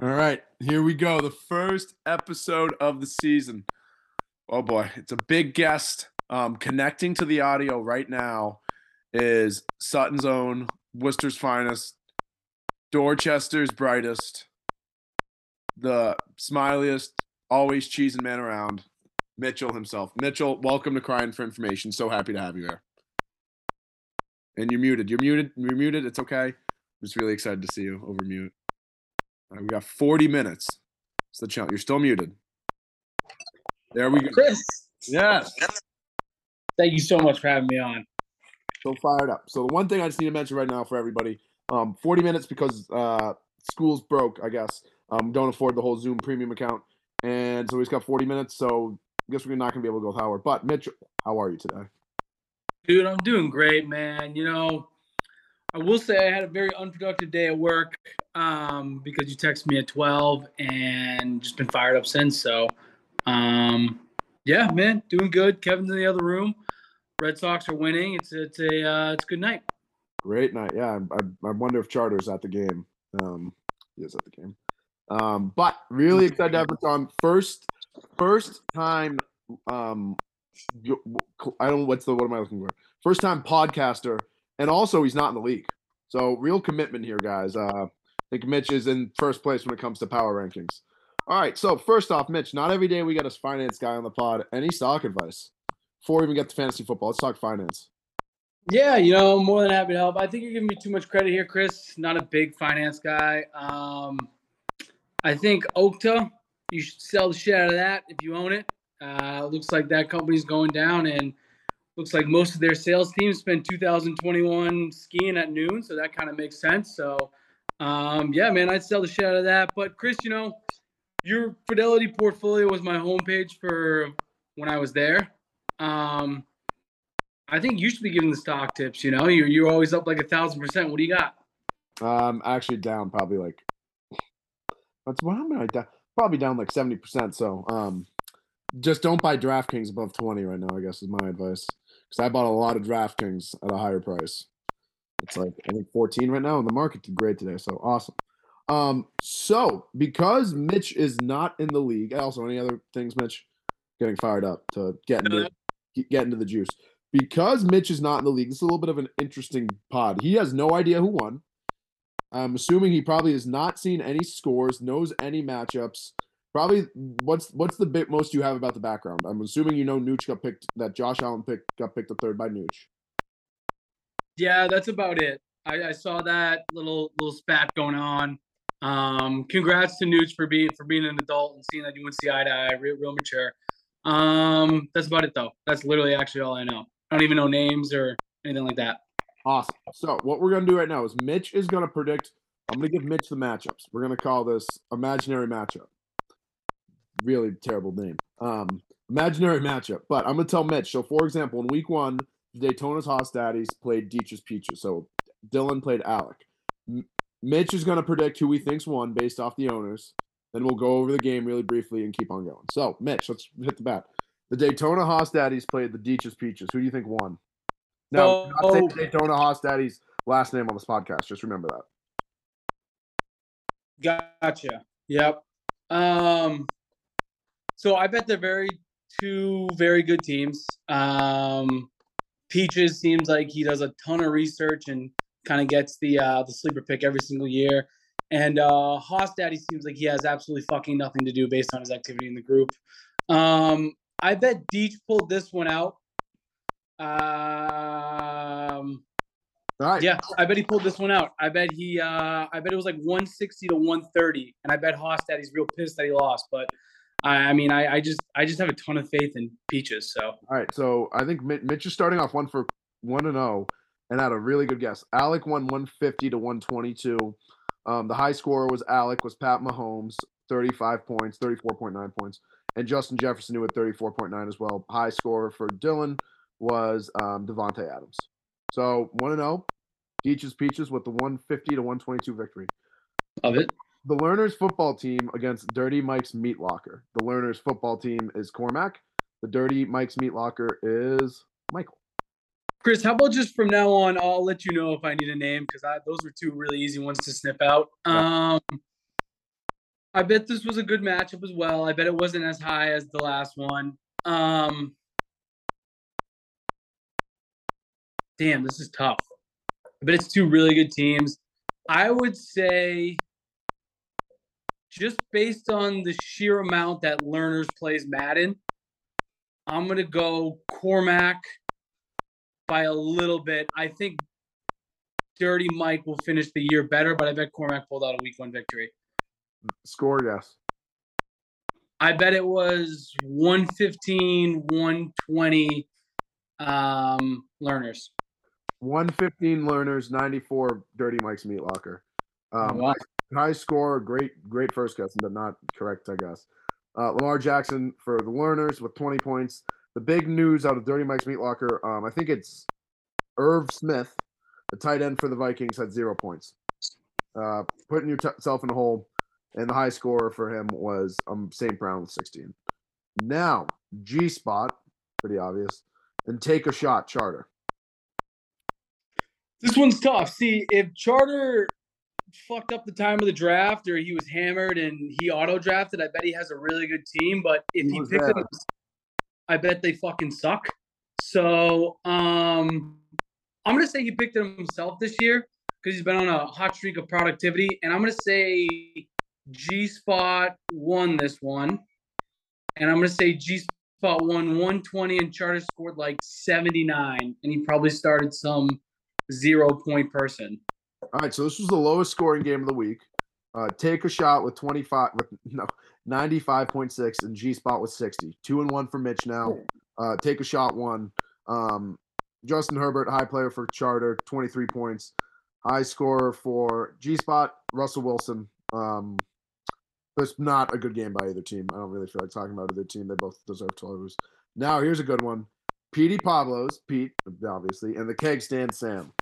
All right, here we go. The first episode of the season. Oh boy, it's a big guest. Um, connecting to the audio right now is Sutton's own, Worcester's finest, Dorchester's brightest, the smiliest, always cheesing man around, Mitchell himself. Mitchell, welcome to Crying for Information. So happy to have you here. And you're muted. You're muted. You're muted. It's okay. I'm just really excited to see you over mute. All right, we got 40 minutes. It's the challenge. You're still muted. There we go. Chris, Yes. thank you so much for having me on. So fired up. So the one thing I just need to mention right now for everybody, um, 40 minutes because uh, school's broke, I guess. Um, don't afford the whole Zoom premium account. And so he's got 40 minutes. So I guess we're not going to be able to go with Howard. But Mitch, how are you today? Dude, I'm doing great, man. You know, I will say I had a very unproductive day at work um, because you texted me at 12 and just been fired up since. So, um, yeah, man, doing good. Kevin's in the other room. Red Sox are winning. It's it's a uh, it's a good night. Great night. Yeah, I, I, wonder if Charter's at the game. Um, he is at the game. Um, but really excited to have us on. First, first time. Um, I don't. What's the? What am I looking for? First time podcaster, and also he's not in the league. So real commitment here, guys. Uh, I think Mitch is in first place when it comes to power rankings. All right. So first off, Mitch, not every day we get a finance guy on the pod. Any stock advice before we even get to fantasy football? Let's talk finance. Yeah, you know, more than happy to help. I think you're giving me too much credit here, Chris. Not a big finance guy. Um, I think Okta, you should sell the shit out of that if you own it. Uh, looks like that company's going down, and looks like most of their sales team spent 2021 skiing at noon, so that kind of makes sense. So, um, yeah, man, I'd sell the shit out of that. But Chris, you know, your Fidelity portfolio was my homepage for when I was there. Um, I think you should be giving the stock tips. You know, you're you're always up like a thousand percent. What do you got? Um, actually down probably like that's what I'm down? Probably down like seventy percent. So um, just don't buy DraftKings above twenty right now. I guess is my advice because I bought a lot of DraftKings at a higher price. It's like I think fourteen right now, and the market did great today. So awesome. Um, so because Mitch is not in the league, also any other things, Mitch, getting fired up to get into get into the juice. Because Mitch is not in the league, this is a little bit of an interesting pod. He has no idea who won. I'm assuming he probably has not seen any scores, knows any matchups. Probably what's what's the bit most you have about the background? I'm assuming you know Nooch got picked that Josh Allen picked got picked the third by Nooch. Yeah, that's about it. I, I saw that little little spat going on. Um, congrats to Nooch for being for being an adult and seeing that you went see eye to eye, real, real mature. Um, that's about it though. That's literally actually all I know. I don't even know names or anything like that. Awesome. So what we're gonna do right now is Mitch is gonna predict. I'm gonna give Mitch the matchups. We're gonna call this imaginary matchup. Really terrible name. Um, imaginary matchup. But I'm gonna tell Mitch. So for example, in week one, Daytona's Hoss Daddies played Deech's Peaches. So Dylan played Alec. M- Mitch is gonna predict who he thinks won based off the owners. Then we'll go over the game really briefly and keep on going. So Mitch, let's hit the bat. The Daytona Hoss Daddies played the Deech's Peaches. Who do you think won? No, So- not Daytona Hoss Daddies last name on this podcast. Just remember that. Gotcha. Yep. Um, so I bet they're very two very good teams. Um, Peaches seems like he does a ton of research and kind of gets the uh, the sleeper pick every single year. And uh, Haas Daddy seems like he has absolutely fucking nothing to do based on his activity in the group. Um, I bet Deech pulled this one out. Um, right. yeah, I bet he pulled this one out. I bet he uh I bet it was like 160 to 130. And I bet Hostad Daddy's real pissed that he lost. But I, I mean I, I just I just have a ton of faith in Peaches. So All right. So I think Mitch is starting off one for one and zero, and had a really good guess. Alec won 150 to 122. Um, the high scorer was Alec was Pat Mahomes, 35 points, 34.9 points, and Justin Jefferson knew at 34.9 as well. High scorer for Dylan was um, Davante Adams. So one and zero. Peaches Peaches with the 150 to 122 victory. of it. The Learners football team against Dirty Mike's Meat Locker. The Learners football team is Cormac. The Dirty Mike's Meat Locker is Michael. Chris, how about just from now on, I'll let you know if I need a name because those were two really easy ones to snip out. Um, I bet this was a good matchup as well. I bet it wasn't as high as the last one. Um, damn, this is tough. But it's two really good teams. I would say, just based on the sheer amount that learners plays Madden, I'm gonna go Cormac by a little bit. I think Dirty Mike will finish the year better, but I bet Cormac pulled out a week one victory. Score, yes. I bet it was 115, 120 um, learners. 115 learners, 94 Dirty Mike's Meat Locker. Um, Wow. High score, great, great first guess, but not correct, I guess. Uh, Lamar Jackson for the learners with 20 points. The big news out of Dirty Mike's Meat Locker, um, I think it's Irv Smith, the tight end for the Vikings, had zero points. Uh, putting yourself in a hole, and the high score for him was um, St. Brown with 16. Now, G Spot, pretty obvious, and take a shot, Charter. This one's tough. See, if Charter fucked up the time of the draft or he was hammered and he auto drafted, I bet he has a really good team. But if He he, was picked I bet they fucking suck. So um, I'm gonna say he picked it himself this year because he's been on a hot streak of productivity, and I'm gonna say G Spot won this one, and I'm gonna say G Spot won 120 and Charter scored like 79, and he probably started some zero point person. All right, so this was the lowest scoring game of the week. Uh, take a shot with 25 with no 95.6 and G spot with 60. Two and one for Mitch now. Uh, take a shot one. Um, Justin Herbert, high player for Charter, 23 points. High scorer for G spot, Russell Wilson. Um, it's not a good game by either team. I don't really feel like talking about either team. They both deserve to lose. Now here's a good one. Petey Pablos, Pete, obviously, and the keg stand Sam.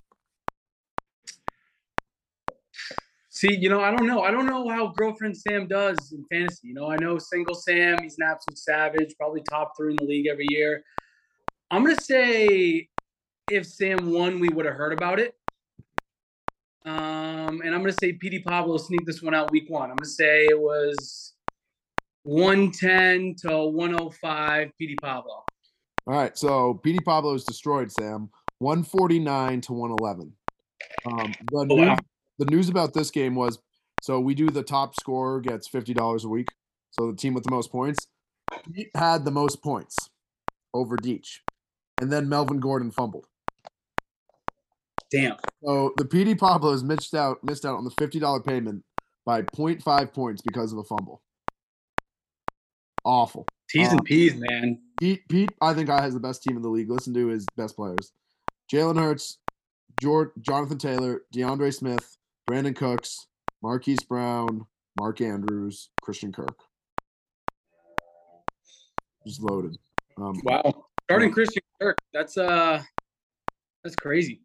See, you know, I don't know. I don't know how girlfriend Sam does in fantasy. You know, I know single Sam, he's an absolute savage, probably top three in the league every year. I'm gonna say if Sam won, we would have heard about it. Um, and I'm gonna say Petey Pablo sneaked this one out week one. I'm gonna say it was 110 to 105 Petey Pablo. All right, so Petey Pablo is destroyed, Sam. 149 to 111. Um, the, news, wow. The news about this game was so we do the top scorer gets $50 a week. So the team with the most points Pete had the most points over Deech. And then Melvin Gordon fumbled. Damn. So the Petey Pablos missed out missed out on the $50 payment by 0.5 points because of a fumble. Awful. T's and P's, man. Pete, Pete, I think I has the best team in the league. Listen to his best players: Jalen Hurts, George, Jonathan Taylor, DeAndre Smith, Brandin Cooks, Marquise Brown, Mark Andrews, Christian Kirk. Just loaded. Um, Wow. Starting Christian Kirk, that's uh that's crazy.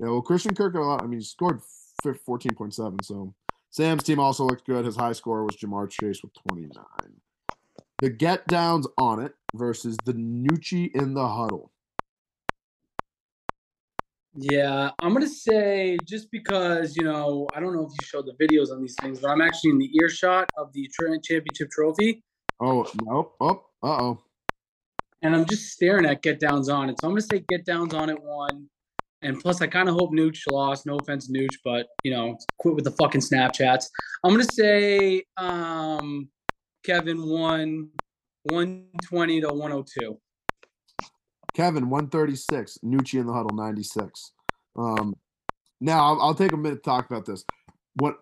Yeah, well, Christian Kirk, a lot. I mean, he scored 14.7. So Sam's team also looked good. His high score was Ja'Marr Chase with 29. The get downs on it versus the Nucci in the huddle. Yeah, I'm gonna say just because you know I don't know if you showed the videos on these things, but I'm actually in the earshot of the championship trophy, Oh, nope. Oh, uh oh. and I'm just staring at get downs on it. So I'm gonna say get downs on it one, and plus I kind of hope Nooch lost. No offense, Nooch, but you know quit with the fucking Snapchats. I'm gonna say um, Kevin won 120 to 102. Kevin, 136. Nucci in the huddle, 96. Um, now, I'll, I'll take a minute to talk about this. What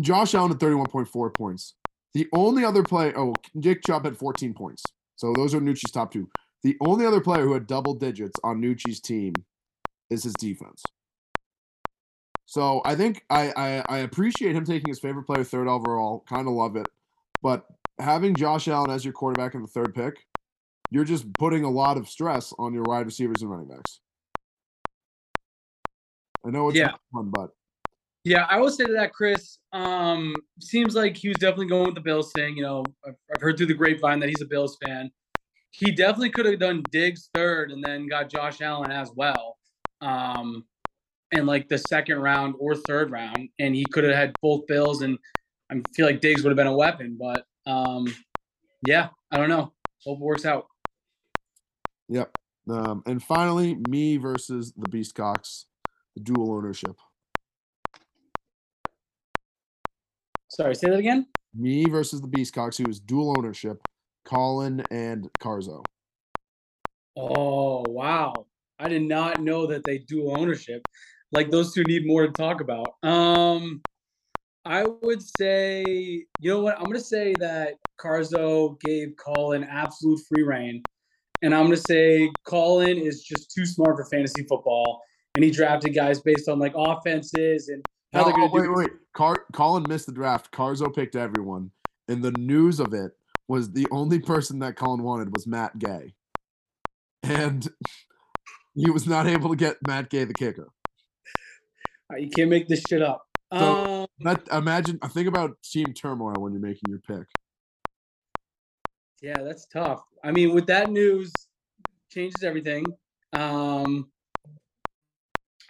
Josh Allen at 31.4 points. The only other player, oh, Jake Chubb had 14 points. So those are Nucci's top two. The only other player who had double digits on Nucci's team is his defense. So I think I, I, I appreciate him taking his favorite player third overall. Kind of love it. But having Josh Allen as your quarterback in the third pick, you're just putting a lot of stress on your wide receivers and running backs. I know it's Yeah. fun, but Yeah, I will say to that, Chris. Um, seems like he was definitely going with the Bills thing. You know, I've, I've heard through the grapevine that he's a Bills fan. He definitely could have done Diggs third and then got Josh Allen as well, um, in like the second round or third round, and he could have had both Bills. And I feel like Diggs would have been a weapon, but um, yeah, I don't know. Hope it works out. Yep. Um, and finally, me versus the Beastcocks, the dual ownership. Sorry, say that again. Me versus the Beastcocks, who is dual ownership, Colin and Carzo. Oh wow! I did not know that they dual ownership. Like those two need more to talk about. Um, I would say, you know what? I'm gonna say that Carzo gave Colin absolute free reign, and I'm gonna say Colin is just too smart for fantasy football, and he drafted guys based on like offenses and how they're gonna oh, wait, do. wait. Car- Colin missed the draft. Carzo picked everyone, and the news of it was the only person that Colin wanted was Matt Gay, and he was not able to get Matt Gay the kicker. Uh, You can't make this shit up. So- um, That imagine. Think about team turmoil when you're making your pick. Yeah, that's tough. I mean, with that news, changes everything. Um,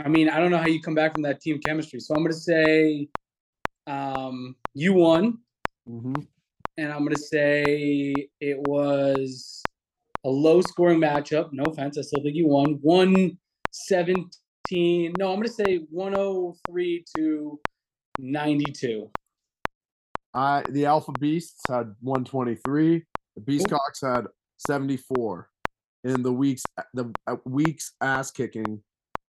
I mean, I don't know how you come back from that team chemistry. So I'm going to say um, you won, Mm-hmm. and I'm going to say it was a low scoring matchup. No offense, I still think you won. 117. No, I'm going to say 103 to 92. I the Alpha Beasts had 123. The Beastcocks had 74. In the weeks the uh, weeks ass kicking,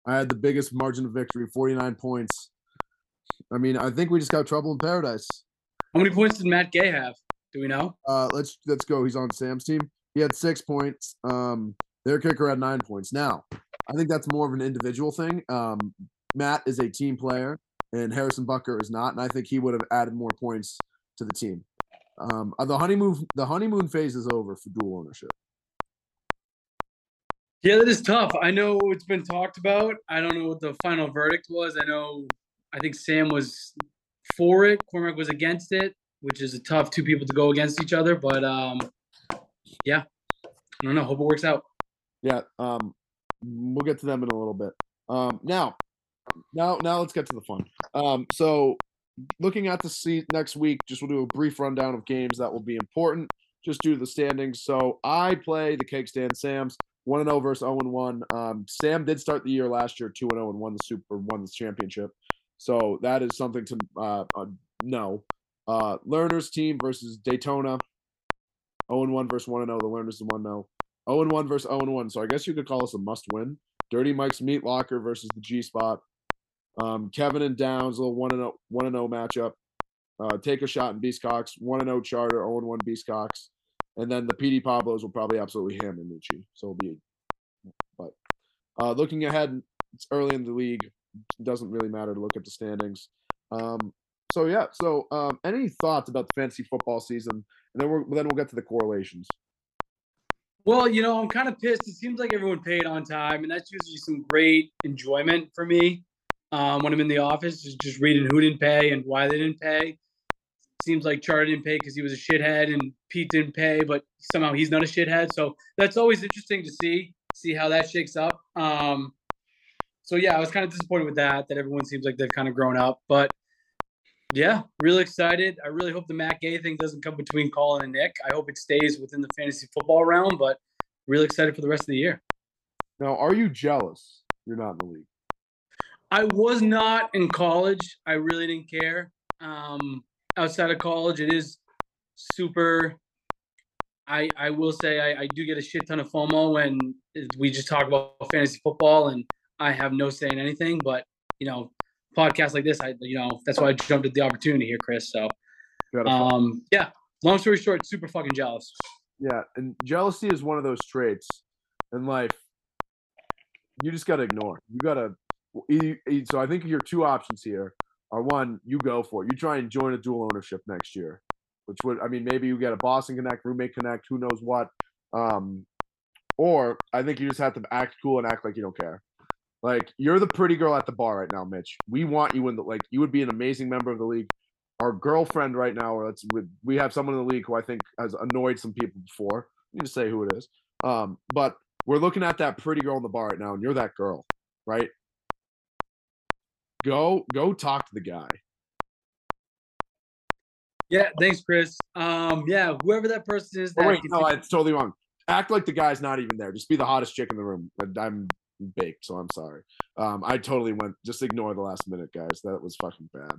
I had the biggest margin of victory, 49 points. I mean, I think we just got trouble in paradise. How many points did Matt Gay have? Do we know? Uh, let's let's go. He's on Sam's team. He had six points. Um, their kicker had nine points. Now, I think that's more of an individual thing. Um, Matt is a team player, and Harrison Butker is not, and I think he would have added more points to the team. Um, uh, the honeymoon the honeymoon phase is over for dual ownership. Yeah, that is tough. I know it's been talked about. I don't know what the final verdict was. I know I think Sam was for it, Cormac was against it, which is a tough two people to go against each other. But um, yeah, I don't know. Hope it works out. Yeah, um, we'll get to them in a little bit. Um, now, now, now let's get to the fun. Um, so, looking at the se- next week, just we'll do a brief rundown of games that will be important, just due to the standings. So, I play the Keg Stand Sam's one and zero versus zero and one. Um, Sam did start the year last year two and zero and won the super, won the championship. So that is something to uh, uh, know. Uh, Learners team versus Daytona. 0 and 1 versus 1 and 0. The Learners is 1 0. 0 and 1 versus 0 and 1. So I guess you could call this a must win. Dirty Mike's Meat Locker versus the G Spot. Um, Kevin and Downs, little 1 and 0, 1 and 0 matchup. Uh, take a shot in Beastcocks, 1 and 0 Charter, 0 and 1 Beastcocks. And then the Petey Pablos will probably absolutely hammer Nucci. So it'll be, but uh, looking ahead, it's early in the league. Doesn't really matter to look at the standings. Um, so yeah. So um, any thoughts about the fantasy football season? And then we're then we'll get to the correlations. Well, you know, I'm kind of pissed. It seems like everyone paid on time, and that's usually some great enjoyment for me um, when I'm in the office, just, just reading who didn't pay and why they didn't pay. Seems like Charlie didn't pay because he was a shithead, and Pete didn't pay, but somehow he's not a shithead. So that's always interesting to see, see how that shakes up. Um, so yeah, I was kind of disappointed with that. That everyone seems like they've kind of grown up, but yeah, really excited. I really hope the Matt Gay thing doesn't come between Colin and Nick. I hope it stays within the fantasy football realm, but really excited for the rest of the year. Now, are you jealous? You're not in the league. I was not in college. I really didn't care. Um, outside of college, it is super. I I will say I, I do get a shit ton of FOMO when we just talk about fantasy football, and I have no say in anything. But you know, podcasts like this, I you know that's why I jumped at the opportunity here, Chris. So um, yeah. Long story short, super fucking jealous. Yeah, and jealousy is one of those traits in life you just got to ignore. You got to. So I think your two options here are one, you go for it. You try and join a dual ownership next year, which would, I mean, maybe you get a Boston Connect, roommate Connect, who knows what. Um, or I think you just have to act cool and act like you don't care. Like you're the pretty girl at the bar right now, Mitch. We want you in the like. You would be an amazing member of the league. Our girlfriend right now, or let's we have someone in the league who I think has annoyed some people before. You need to say who it is. Um, but we're looking at that pretty girl in the bar right now, and you're that girl, right? Go, go talk to the guy. Yeah, thanks, Chris. Um, yeah, whoever that person is. Oh, That wait, no, it's totally wrong. Act like the guy's not even there. Just be the hottest chick in the room. I'm baked, so I'm sorry. Um, I totally went. Just ignore the last minute, guys. That was fucking bad.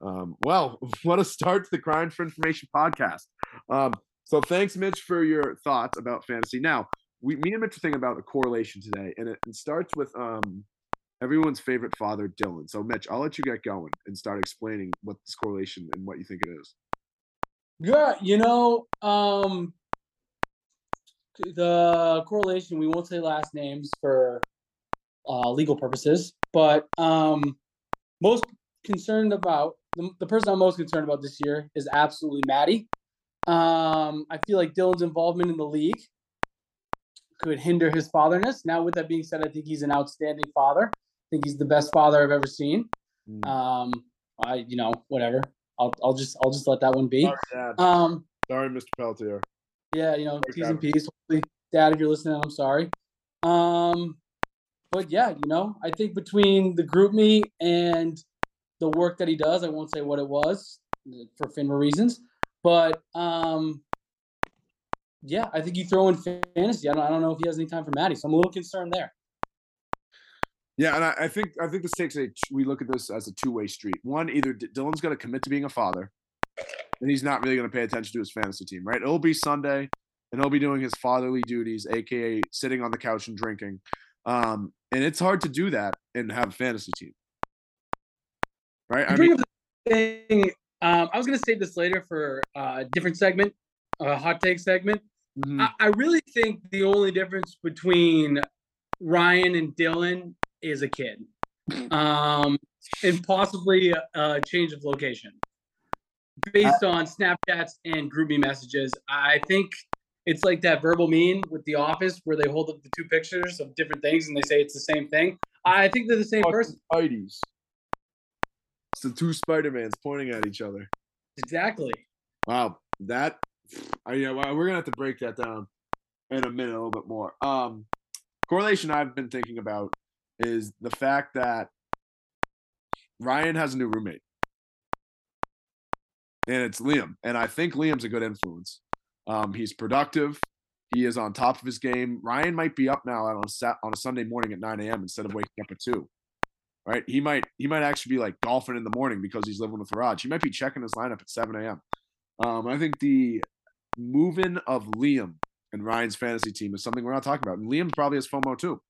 Um, well, what a start to the Grind for Information podcast. Um, so thanks, Mitch, for your thoughts about fantasy. Now, we me and Mitch are thinking about a correlation today, and it, it starts with um everyone's favorite father, Dylan. So, Mitch, I'll let you get going and start explaining what this correlation and what you think it is. Yeah, you know, um, the correlation. We won't say last names for uh, legal purposes, but um, most concerned about the, the person I'm most concerned about this year is absolutely Maddie. Um, I feel like Dylan's involvement in the league could hinder his fatherness. Now, with that being said, I think he's an outstanding father. I think he's the best father I've ever seen. Mm. Um, I, you know, whatever. I'll, I'll just, I'll just let that one be. Sorry, Dad. Um, Sorry, Mr. Peltier. yeah, you know, Sorry, T's and Dad. P's. Hopefully, Dad, if you're listening, I'm sorry. Um, but yeah, you know, I think between the GroupMe and the work that he does, I won't say what it was uh, for FINRA reasons, but um, yeah, I think you throw in fantasy. I don't, I don't know if he has any time for Maddie, so I'm a little concerned there. Yeah, and I, I think I think this takes a we look at this as a two way street. One, either D- Dylan's going to commit to being a father, and he's not really going to pay attention to his fantasy team. Right? It'll be Sunday, and he'll be doing his fatherly duties, aka sitting on the couch and drinking. Um, and it's hard to do that and have a fantasy team. Right? I mean, thing. Um, I was gonna save this later for uh, a different segment, a hot take segment. mhm. I, I really think the only difference between Ryan and Dylan is a kid, um, and possibly a, a change of location based on Snapchats and groupie messages. I think it's like that verbal meme with The Office where they hold up the two pictures of different things and they say it's the same thing. I think they're the same Fucking person. Spideys. It's the two Spider-Mans pointing at each other. Exactly. Wow, that I yeah, well, we're gonna have to break that down in a minute a little bit more. Um, correlation I've been thinking about is the fact that Ryan has a new roommate, and it's Liam, and I think Liam's a good influence. Um, he's productive. He is on top of his game. Ryan might be up now on a on a Sunday morning at 9 a.m. instead of waking up at two. Right? He might he might actually be like golfing in the morning because he's living with Raj. He might be checking his lineup at 7 a.m. Um, I think the moving of Liam and Ryan's fantasy team is something we're not talking about. And Liam probably has FOMO too.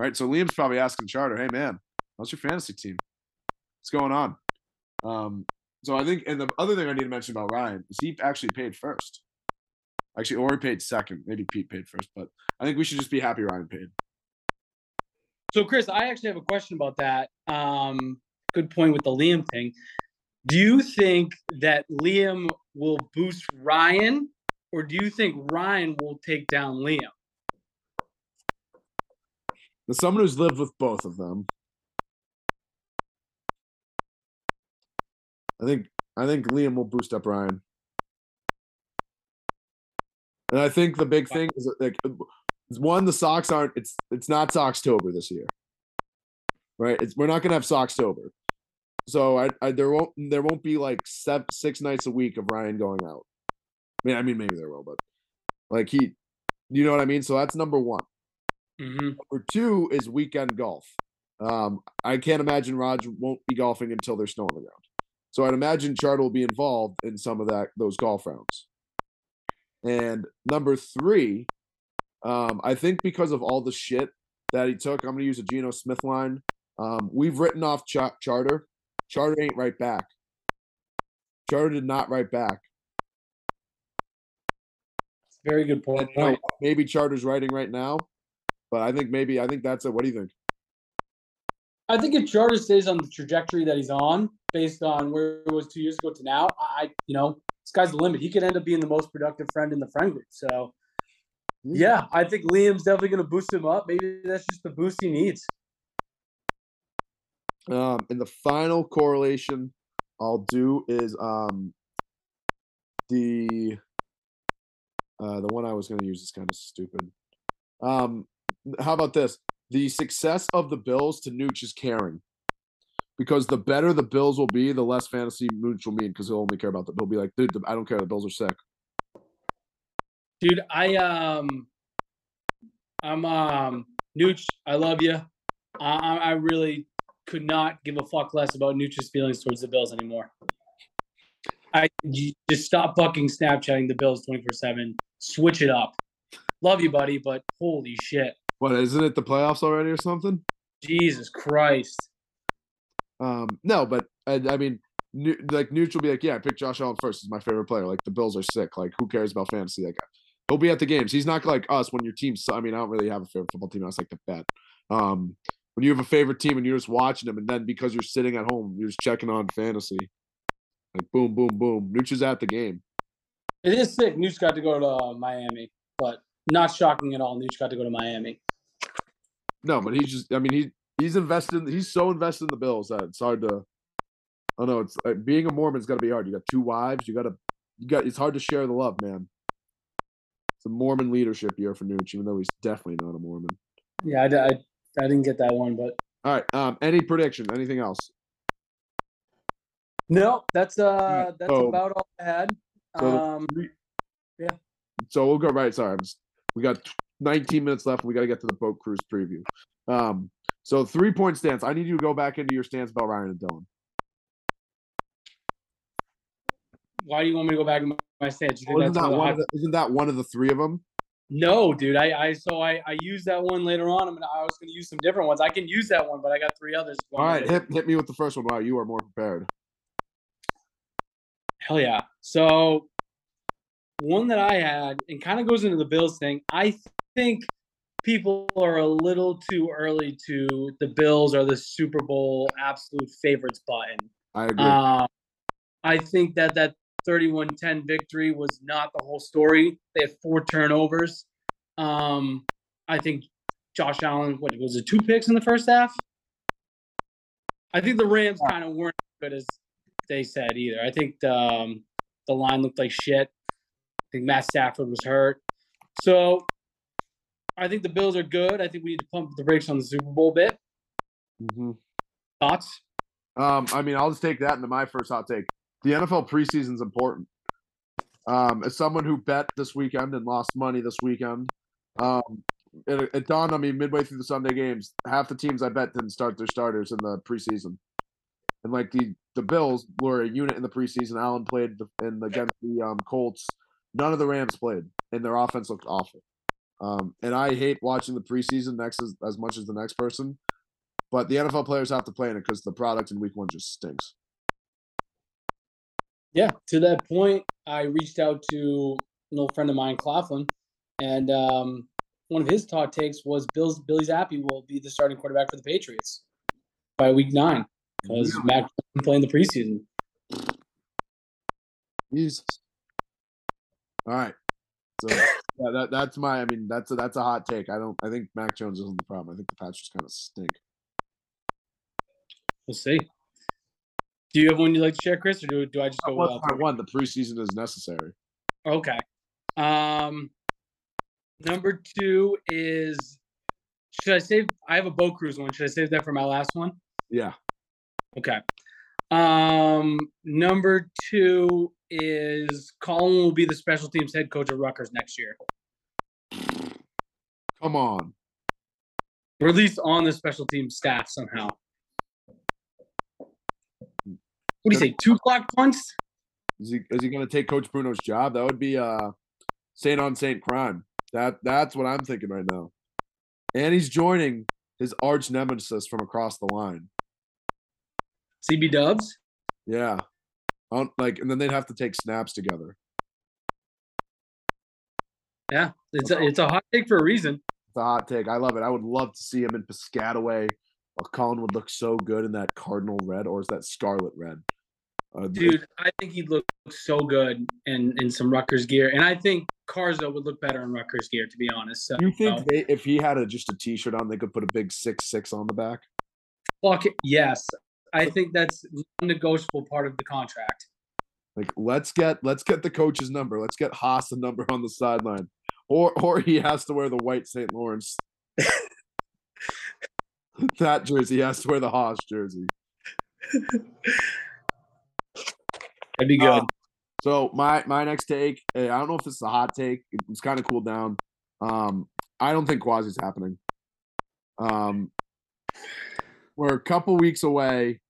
Right? So Liam's probably asking Charter, hey man, how's your fantasy team? What's going on? Um, so I think, and the other thing I need to mention about Ryan is he actually paid first. Actually, or he paid second. Maybe Pete paid first, but I think we should just be happy Ryan paid. So, Chris, I actually have a question about that. Um, good point with the Liam thing. Do you think that Liam will boost Ryan, or do you think Ryan will take down Liam? As someone who's lived with both of them, I think I think Liam will boost up Ryan. And I think the big thing is that, like one, the Sox aren't it's it's not Sockstober this year. Right? It's we're not gonna have Sockstober. So I, I there won't there won't be like seven, six nights a week of Ryan going out. I mean I mean maybe there will, but like he you know what I mean? So that's number one. Mm-hmm. Number two is weekend golf. Um, I can't imagine Raj won't be golfing until there's snow on the ground. So I'd imagine Chart will be involved in some of that those golf rounds. And number three, um, I think because of all the shit that he took, I'm gonna use a Geno Smith line. Um, we've written off Ch- Charter. Charter ain't right back. Charter did not write back. Very good point. And, you know, maybe Charter's writing right now, but I think maybe I think that's it. What do you think? I think if Charter stays on the trajectory that he's on, based on where it was two years ago to now, I, you know, sky's the limit. He could end up being the most productive friend in the friend group. So, yeah, I think Liam's definitely going to boost him up. Maybe that's just the boost he needs. Um, and the final correlation I'll do is um, the uh, the one I was going to use is kind of stupid. Um, how about this? The success of the Bills to Nooch is caring. because the better the Bills will be, the less fantasy Mooch will mean because he'll only care about the. He'll be like, dude, I don't care. The Bills are sick. Dude, I um, I'm um, Nooch. I love you. I I really could not give a fuck less about Nooch's feelings towards the Bills anymore. I just stop fucking Snapchatting the Bills twenty four seven. Switch it up. Love you, buddy, but holy shit. What isn't it the playoffs already or something? Jesus Christ. Um, no, but I, I mean, new, like neutral be like, yeah, I picked Josh Allen first. He's my favorite player. Like the Bills are sick. Like who cares about fantasy? Like he'll be at the games. He's not like us when your team's. I mean, I don't really have a favorite football team. I was like the bet. Um, when you have a favorite team and you're just watching them, and then because you're sitting at home, you're just checking on fantasy. Like boom, boom, boom. Nooch is at the game. It is sick. Nooch got to go to uh, Miami, but not shocking at all. Nooch got to go to Miami. No, but he's just. I mean, he he's invested. He's so invested in the Bills that it's hard to. I don't know. It's like being a Mormon's got to be hard. You got two wives. You got to. You got. It's hard to share the love, man. It's a Mormon leadership year for Nooch, even though he's definitely not a Mormon. Yeah, I, I, I didn't get that one, but all right. Um, any prediction? Anything else? No, that's uh, that's so, about all I had. Um, yeah. So we'll go right. Sorry, just, we got 19 minutes left. We got to get to the boat cruise preview. Um, so three point stance. I need you to go back into your stance about Ryan and Dylan. Why do you want me to go back in my stance? Well, isn't, that one of the, isn't that one of the three of them? No, dude. I, I so I I used that one later on. I mean, I was going to use some different ones. I can use that one, but I got three others. All right, hit hit me with the first one. Wow, you are more prepared. Hell yeah. So one that I had, and kind of goes into the Bills thing. I think people are a little too early to the Bills are the Super Bowl absolute favorites button. I agree. Um, I think that that 31-10 victory was not the whole story. They had four turnovers. Um, I think Josh Allen, what was it, two picks in the first half? I think the Rams kind of weren't as good as they said either. I think the, um, the line looked like shit. I think Matt Stafford was hurt. So I think the Bills are good. I think we need to pump the brakes on the Super Bowl bit. Mm-hmm. Thoughts? Um, I mean, I'll just take that into my first hot take. The NFL preseason is important. Um, as someone who bet this weekend and lost money this weekend, um, it, it dawned on me midway through the Sunday games, half the teams I bet didn't start their starters in the preseason. And like the the Bills were a unit in the preseason. Allen played in against the um, Colts. None of the Rams played, and their offense looked awful. Um, and I hate watching the preseason next as, as much as the next person. But the NFL players have to play in it because the product in week one just stinks. Yeah, to that point, I reached out to an old friend of mine, Claflin, and um, one of his talk takes was Bill's Bailey Zappe will be the starting quarterback for the Patriots by week nine because really? Mac playing the preseason. Jesus. All right. So yeah, that that's my. I mean, that's a, that's a hot take. I don't. I think Mac Jones isn't the problem. I think the just kind of stink. We'll see. Do you have one you'd like to share, Chris, or do, do I just go? One, one. The preseason is necessary. Okay. Um, number two is should I save? I have a boat cruise one. Should I save that for my last one? Yeah. Okay. Um, number two is Colin will be the special teams head coach of Rutgers next year. Come on. Or at least on the special team staff somehow. What do you say? Two clock punts? Is he is he gonna take Coach Bruno's job? That would be uh Saint on Saint crime. That that's what I'm thinking right now. And he's joining his arch nemesis from across the line. CB Dubs? Yeah. On, like, and then they'd have to take snaps together. Yeah, it's a, it's a hot take for a reason. It's a hot take. I love it. I would love to see him in Piscataway. Oh, Colin would look so good in that cardinal red, or is that scarlet red? Uh, Dude, I think he'd look so good in in some Rutgers gear, and I think Carzo would look better in Rutgers gear. To be honest, so, you think they, if he had a, just a T-shirt on, they could put a big six six on the back? Fuck it, yes. I think that's negotiable part of the contract. Like let's get let's get the coach's number. Let's get Haas a number on the sideline, or or he has to wear the white St. Lawrence. that jersey he has to wear the Haas jersey. That'd be good. Uh, So my my next take, eh, I don't know if this is a hot take. It's kind of cooled down. Um, I don't think Quasi's happening. Um, we're a couple weeks away.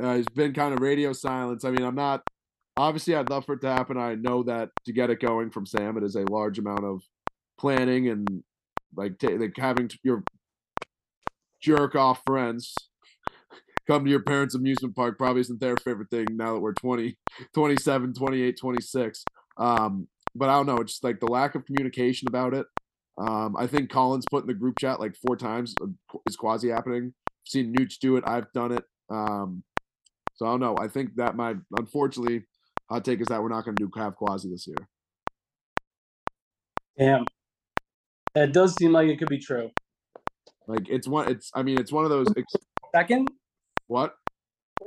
Uh, it's been kind of radio silence. I mean, I'm not. Obviously, I'd love for it to happen. I know that to get it going from Sam, it is a large amount of planning and like ta- like having t- your jerk off friends come to your parents' amusement park probably isn't their favorite thing now that we're 20, 27, 28, 26. Um, but I don't know. It's just like the lack of communication about it. Um, I think Collins put in the group chat like four times uh, is quasi happening. Seen Nooch do it. I've done it. Um, so I don't know. I think that my unfortunately hot take is that we're not going to do have quasi this year. Damn. That does seem like it could be true. Like it's one. It's I mean it's one of those. It's, Second? what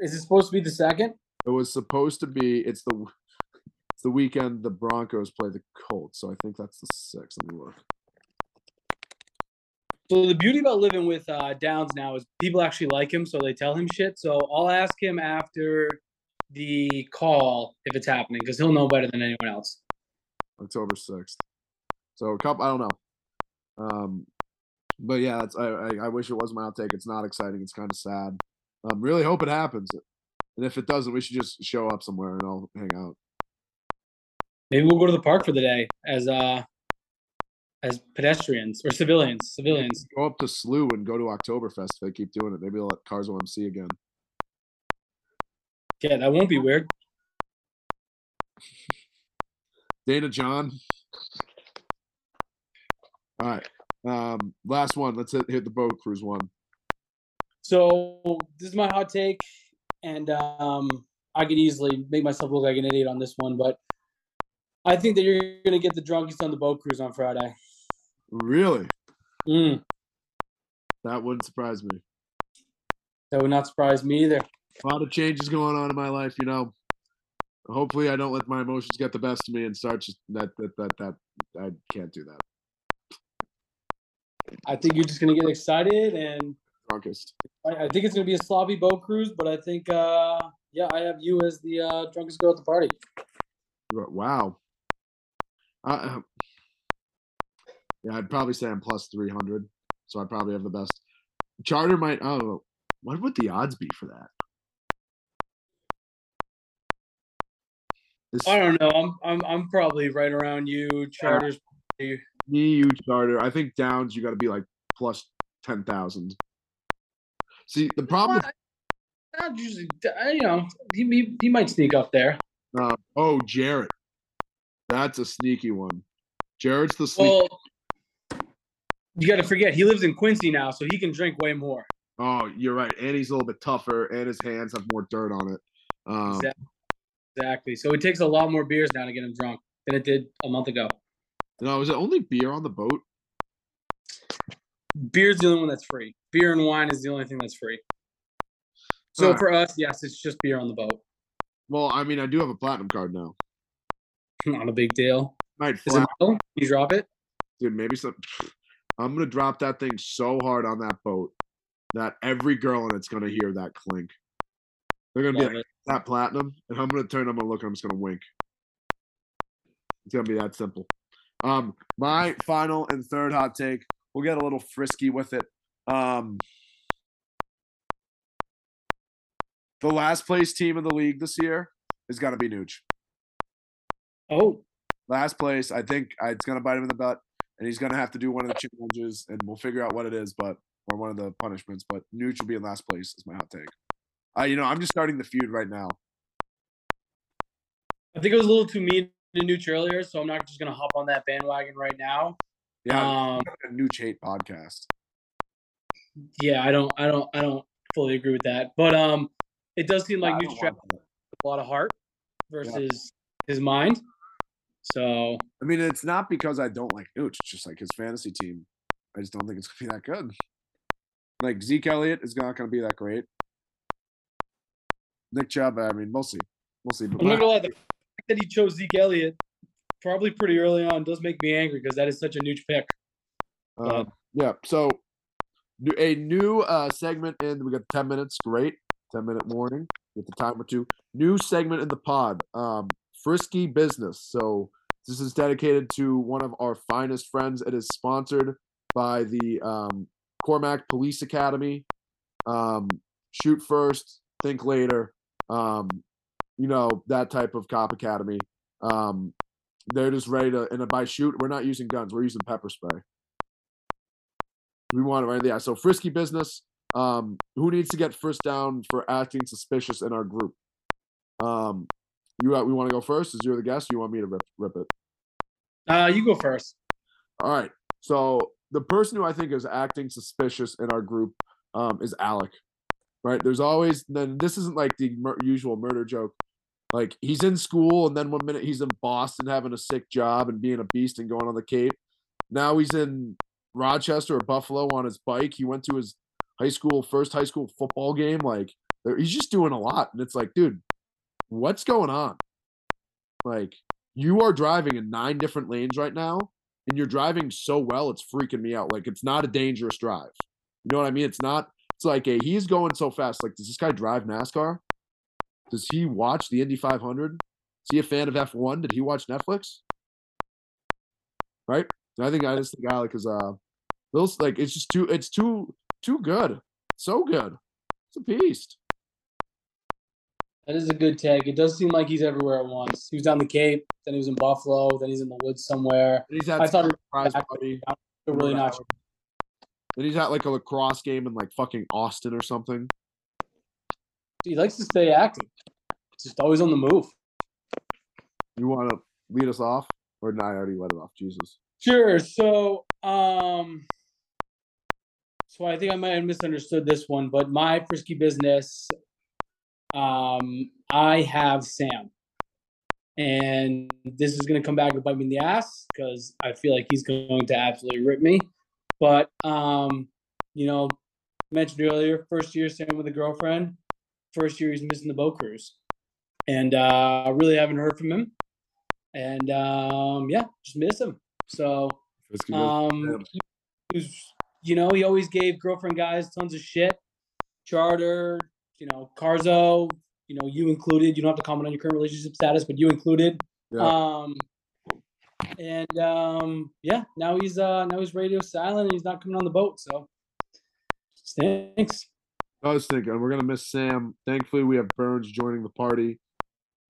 Is it supposed to be the second? it was supposed to be. It's the it's the weekend the Broncos play the Colts. So I think that's the sixth. Let me look. So the beauty about living with uh, Downs now is people actually like him, so they tell him shit. So I'll ask him after the call if it's happening because he'll know better than anyone else. October sixth. So a couple, I don't know. Um, but yeah, it's, I, I I wish it was my outtake. It's not exciting. It's kind of sad. I um, really hope it happens. And if it doesn't, we should just show up somewhere and I'll hang out. Maybe we'll go to the park for the day as uh as pedestrians or civilians. Civilians. Go up to SLU and go to Oktoberfest if they keep doing it. Maybe they'll let Carzo MC again. Yeah, that won't be weird. Dana John. All right. Um, last one. Let's hit, hit the boat cruise one. So this is my hot take, and um, I could easily make myself look like an idiot on this one, but I think that you're gonna get the drunkiest on the boat cruise on Friday. Really? Mm, That wouldn't surprise me. that would not surprise me either. A lot of changes going on in my life, you know. Hopefully, I don't let my emotions get the best of me and start just that that that that I can't do that. I think you're just gonna get excited, and Drunkest. I, I think it's gonna be a sloppy boat cruise. But I think, uh, yeah, I have you as the uh, drunkest girl at the party. Wow. Uh, yeah, I'd probably say I'm plus three hundred, so I'd probably have the best. Charter might. Oh, what would the odds be for that? This I don't know. I'm I'm I'm probably right around you. Charters. me, you, charter. I think Downs, you got to be like plus ten thousand. See, the problem. Not usually, you know, he, he he might sneak up there. Uh, oh, Jarrett. That's a sneaky one. Jared's the sneaky. Well, you got to forget he lives in Quincy now, so he can drink way more. oh, you're right. And he's a little bit tougher, and his hands have more dirt on it. Um, Exactly. Exactly. So it takes a lot more beers now to get him drunk than it did a month ago. no, is it only beer on the boat? Beer's the only one that's free. Beer and wine is the only thing that's free. So Alright. for us, yes, it's just beer on the boat. Well, I mean, I do have a platinum card now. Not a big deal. Might Is it metal? You drop it? dude. Maybe some. I'm gonna drop that thing so hard on that boat that every girl in it's gonna hear that clink. They're gonna be Love like, that platinum, and I'm gonna turn. I'm gonna look. and I'm just gonna wink. It's gonna be that simple. Um, my final and third hot take. We'll get a little frisky with it. Um, the last place team in the league this year is gonna be Nooch. Oh, Last place. I think it's gonna bite him in the butt, and he's gonna have to do one of the challenges, and we'll figure out what it is, but or one of the punishments. But Nooch will be in last place. Is my hot take. Uh, you know, I'm just starting the feud right now. I think it was a little too mean to Nooch earlier, so I'm not just gonna hop on that bandwagon right now. Yeah, Um, a Nooch hate podcast. yeah, I don't, I don't, I don't fully agree with that. But um, it does seem like I Nooch don't traveled want that. a lot of heart versus his mind. So I mean, it's not because I don't like Nooch. It's just like his fantasy team. I just don't think it's gonna be that good. Like Zeke Elliott is not gonna be that great. Nick Chubb, I mean, we'll see. We'll see. But I'm not gonna lie, the fact that he chose Zeke Elliott probably pretty early on does make me angry because that is such a Nooch pick. Um, yeah. So a new uh, segment in. We got ten minutes. Great. 10 minute warning. Get the timer two. New segment in the pod. Um, frisky business. So this is dedicated to one of our finest friends. It is sponsored by the um, Cormac Police Academy. Um, shoot first, think later. Um, you know that type of cop academy. Um, they're just ready to. And by shoot, we're not using guns. We're using pepper spray. We want it right there. So frisky business. Um, who needs to get first down for acting suspicious in our group? Um, you we want to go first? Is you're the guest? you want me to rip rip it? Uh, you go first. All right. So the person who I think is acting suspicious in our group um, is Alec. Right? There's always then this isn't like the mur- usual murder joke. Like he's in school and then one minute he's in Boston having a sick job and being a beast and going on the Cape. Now he's in Rochester or Buffalo on his bike. He went to his high school first high school football game. Like he's just doing a lot, and it's like, dude, what's going on? Like you are driving in nine different lanes right now, and you're driving so well, it's freaking me out. Like it's not a dangerous drive. You know what I mean? It's not. It's like a he's going so fast. Like does this guy drive NASCAR? Does he watch the Indy 500? Is he a fan of F1? Did he watch Netflix? Right. I think I just think Alec is uh, those like it's just too it's too too good, so good. It's a beast. That is a good take. It does seem like he's everywhere at once. He was down the Cape, then he was in Buffalo, then he's in the woods somewhere. He's at I thought surprise party. really not. Then he's at like a lacrosse game in like fucking Austin or something. He likes to stay active. Just always on the move. You want to lead us off, or not? I already let it off. Jesus. Sure. So, um, so I think I might have misunderstood this one, but my frisky business, um, I have Sam, and this is going to come back to bite me in the ass because I feel like he's going to absolutely rip me. But um, you know, mentioned earlier, first year Sam with a girlfriend, first year he's missing the boat cruise, and uh, I really haven't heard from him, and um, yeah, just miss him. So um, he was, you know, he always gave girlfriend guys tons of shit. Charter, you know, Carzo, you know, you included. You don't have to comment on your current relationship status, but you included. Yeah. Um, and um, yeah, now he's uh now he's radio silent and he's not coming on the boat. So stinks. I was thinking we're gonna miss Sam. Thankfully, we have Burns joining the party.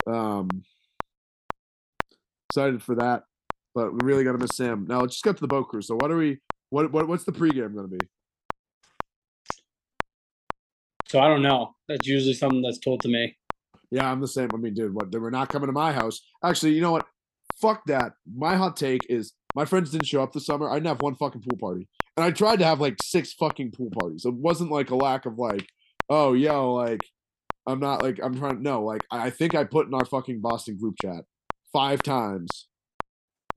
Um, excited for that, but we really gotta miss Sam. Now let's just get to the boat cruise. So what are we? What what what's the pregame gonna be? So I don't know. That's usually something that's told to me. Yeah, I'm the same. I mean, dude, what? They were not coming to my house. Actually, you know what? Fuck that. My hot take is my friends didn't show up this summer. I didn't have one fucking pool party, and I tried to have like six fucking pool parties. It wasn't like a lack of like, oh, yo, like I'm not like I'm trying. to No, like I I think I put in our fucking Boston group chat five times.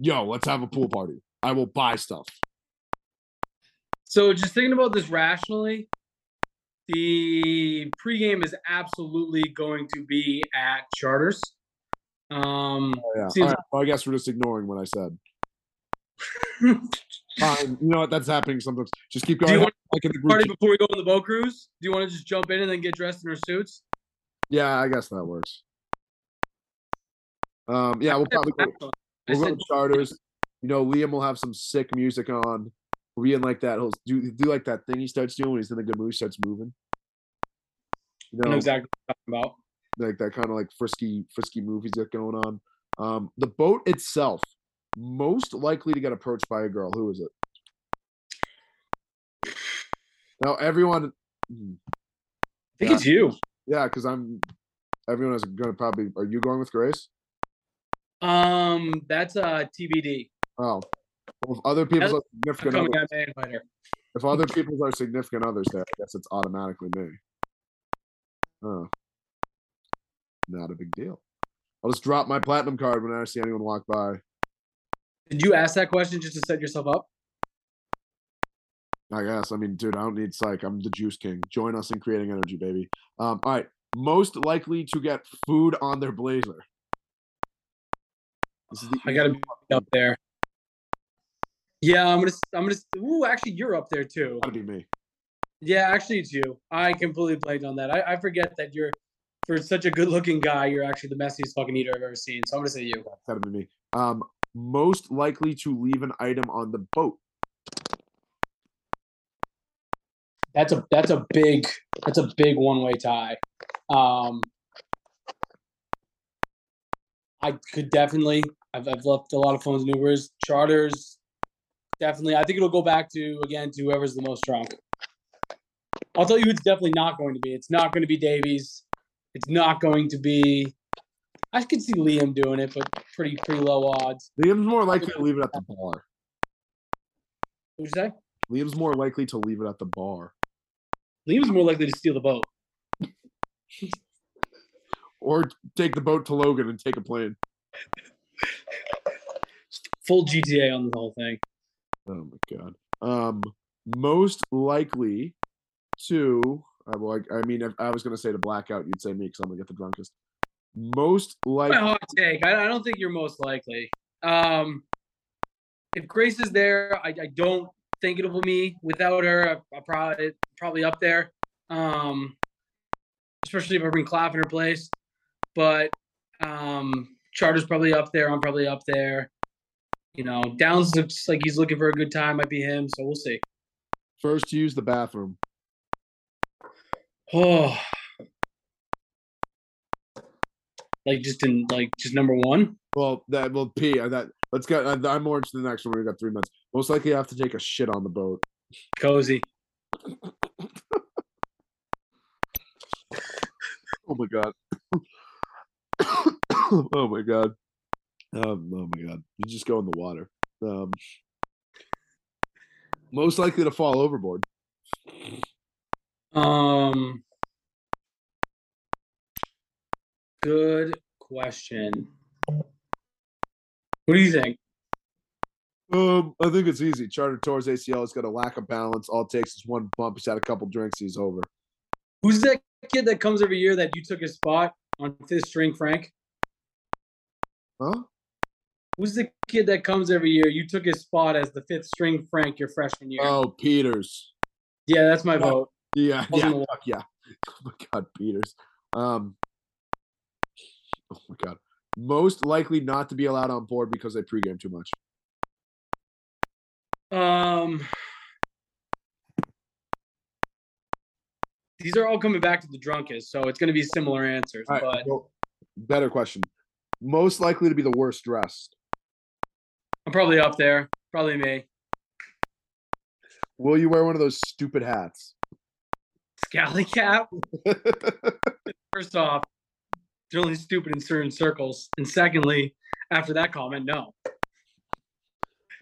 Yo, let's have a pool party. I will buy stuff. So just thinking about this rationally, the pregame is absolutely going to be at Charters. Um, Oh, yeah. Seems- right, well, I guess we're just ignoring what I said. Fine. You know what? That's happening sometimes. Just keep going. Do you want like group party before we go on the boat cruise? Do you want to just jump in and then get dressed in our suits? Yeah, I guess that works. Um, yeah, we'll probably go. We'll go to Charters. You know, Liam will have some sick music on. We'll be in like that. He'll do do like that thing he starts doing when he's in a good mood. He starts moving. You I know, exactly what I'm talking about. like that kind of like frisky frisky move he's got going on. Um, the boat itself, most likely to get approached by a girl. Who is it? Now everyone, hmm, I think it's you. yeah, because I'm. Everyone is gonna probably. Are you going with Grace? Um, that's uh TBD. Oh, well, if other people's are significant coming others, out if other people's are significant others, there, I guess it's automatically me. Oh, not a big deal. I'll just drop my platinum card when I see anyone walk by. Did you ask that question just to set yourself up? I guess. I mean, dude, I don't need psych. I'm the juice king. Join us in creating energy, baby. Um, all right. Most likely to get food on their blazer. This is the I gotta be up there. Yeah, I'm gonna. I'm gonna. Ooh, actually, you're up there too. gotta be me. Yeah, actually, it's you. I completely blanked on that. I, I forget that you're, for such a good-looking guy, you're actually the messiest fucking eater I've ever seen. So I'm gonna say you. Gotta be me. Um, most likely to leave an item on the boat. That's a that's a big that's a big one-way tie. Um, I could definitely. I've I've left a lot of phones and Ubers, charters. Definitely, I think it'll go back to again to whoever's the most drunk. I'll tell you, it's definitely not going to be. It's not going to be Davies. It's not going to be. I could see Liam doing it, but pretty pretty low odds. Liam's more likely to leave it at the bar. What'd you say? Liam's more likely to leave it at the bar. Liam's more likely to steal the boat. Or take the boat to Logan and take a plane. Full GTA on the whole thing. Oh my god. Um, most likely to. I, well, I, I mean, if I was gonna say to blackout, you'd say me because I'm gonna get the drunkest. Most My likely. hot take. I, I don't think you're most likely. Um, if Grace is there, I, I don't think it'll be me. Without her, I, I probably probably up there. Um, especially if I bring Clapp in her place. But um, Charter's probably up there. I'm probably up there. You know, Downs looks like he's looking for a good time. Might be him. So we'll see. First use the bathroom. Oh, like just in like just number one. Well, that will P. uh, That let's get. uh, I'm more into the next one. We got three minutes. Most likely, I have to take a shit on the boat. Cozy. Oh my god. oh my god. Um, oh my god. You just go in the water. Um, most likely to fall overboard. Um, good question. What do you think? Um, I think it's easy. Charter Tours ACL has got a lack of balance. All it takes is one bump. He's had a couple drinks. He's over. Who's that kid that comes every year that you took his spot on fifth string, Frank? Huh? Who's the kid that comes every year? You took his spot as the fifth string, Frank, your freshman year. Oh, Peters. yeah, that's my vote. Yeah, yeah, fuck yeah. Oh my god, Peters. Um. Oh my god. Most likely not to be allowed on board because they pregame too much. Um, these are all coming back to the drunkest, so it's going to be similar answers. Right, but well, better question. Most likely to be the worst dressed. I'm probably up there. Probably me. Will you wear one of those stupid hats? Scally cap. First off, they're only stupid in certain circles, and secondly, after that comment, no.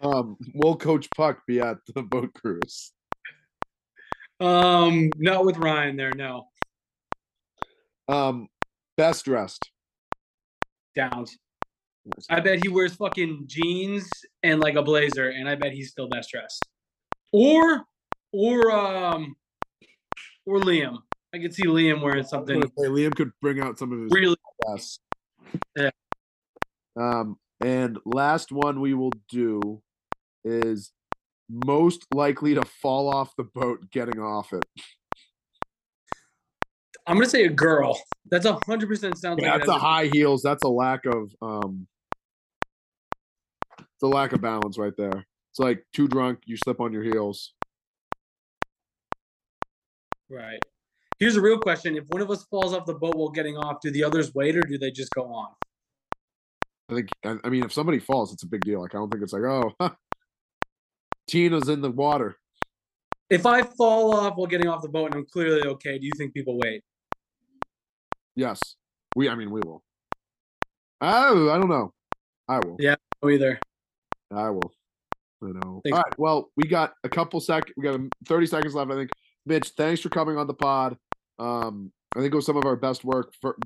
um, will Coach Puck be at the boat cruise? Um, not with Ryan there. No. Um, best dressed. Downs. I bet he wears fucking jeans and like a blazer, and I bet he's still best dressed. Or, or um, or Liam. I could see Liam wearing something say, Liam could bring out some of his really. best. Yeah. Um, and last one we will do is most likely to fall off the boat getting off it. I'm gonna say a girl. That's a hundred percent sounds Yeah, like that's a high heels. That's a lack of um. the lack of balance right there. It's like too drunk, you slip on your heels. Right. Here's a real question: If one of us falls off the boat while getting off, do the others wait or do they just go on? I think. I, I mean, if somebody falls, it's a big deal. Like I don't think it's like, oh, Tina's in the water. If I fall off while getting off the boat and I'm clearly okay, do you think people wait? Yes, we. I mean, we will. Oh, I don't know. I will. Yeah. No, either. I will. I know. Thanks. All right. Well, we got a couple sec. We got um, 30 seconds left. I think. Mitch, thanks for coming on the pod. Um, I think it was some of our best work. For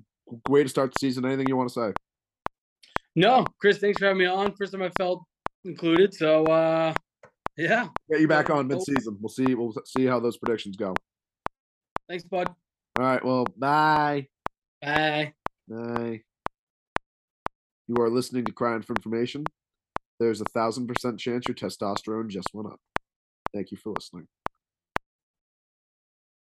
way to start the season. Anything you want to say? No, Chris, thanks for having me on. First time I felt included. So uh yeah. Get you back on mid-season. We'll see. We'll see how those predictions go. Thanks, bud. All right. Well, bye. Bye. Bye. You are listening to Crying for Information. There's a thousand percent chance your testosterone just went up. Thank you for listening.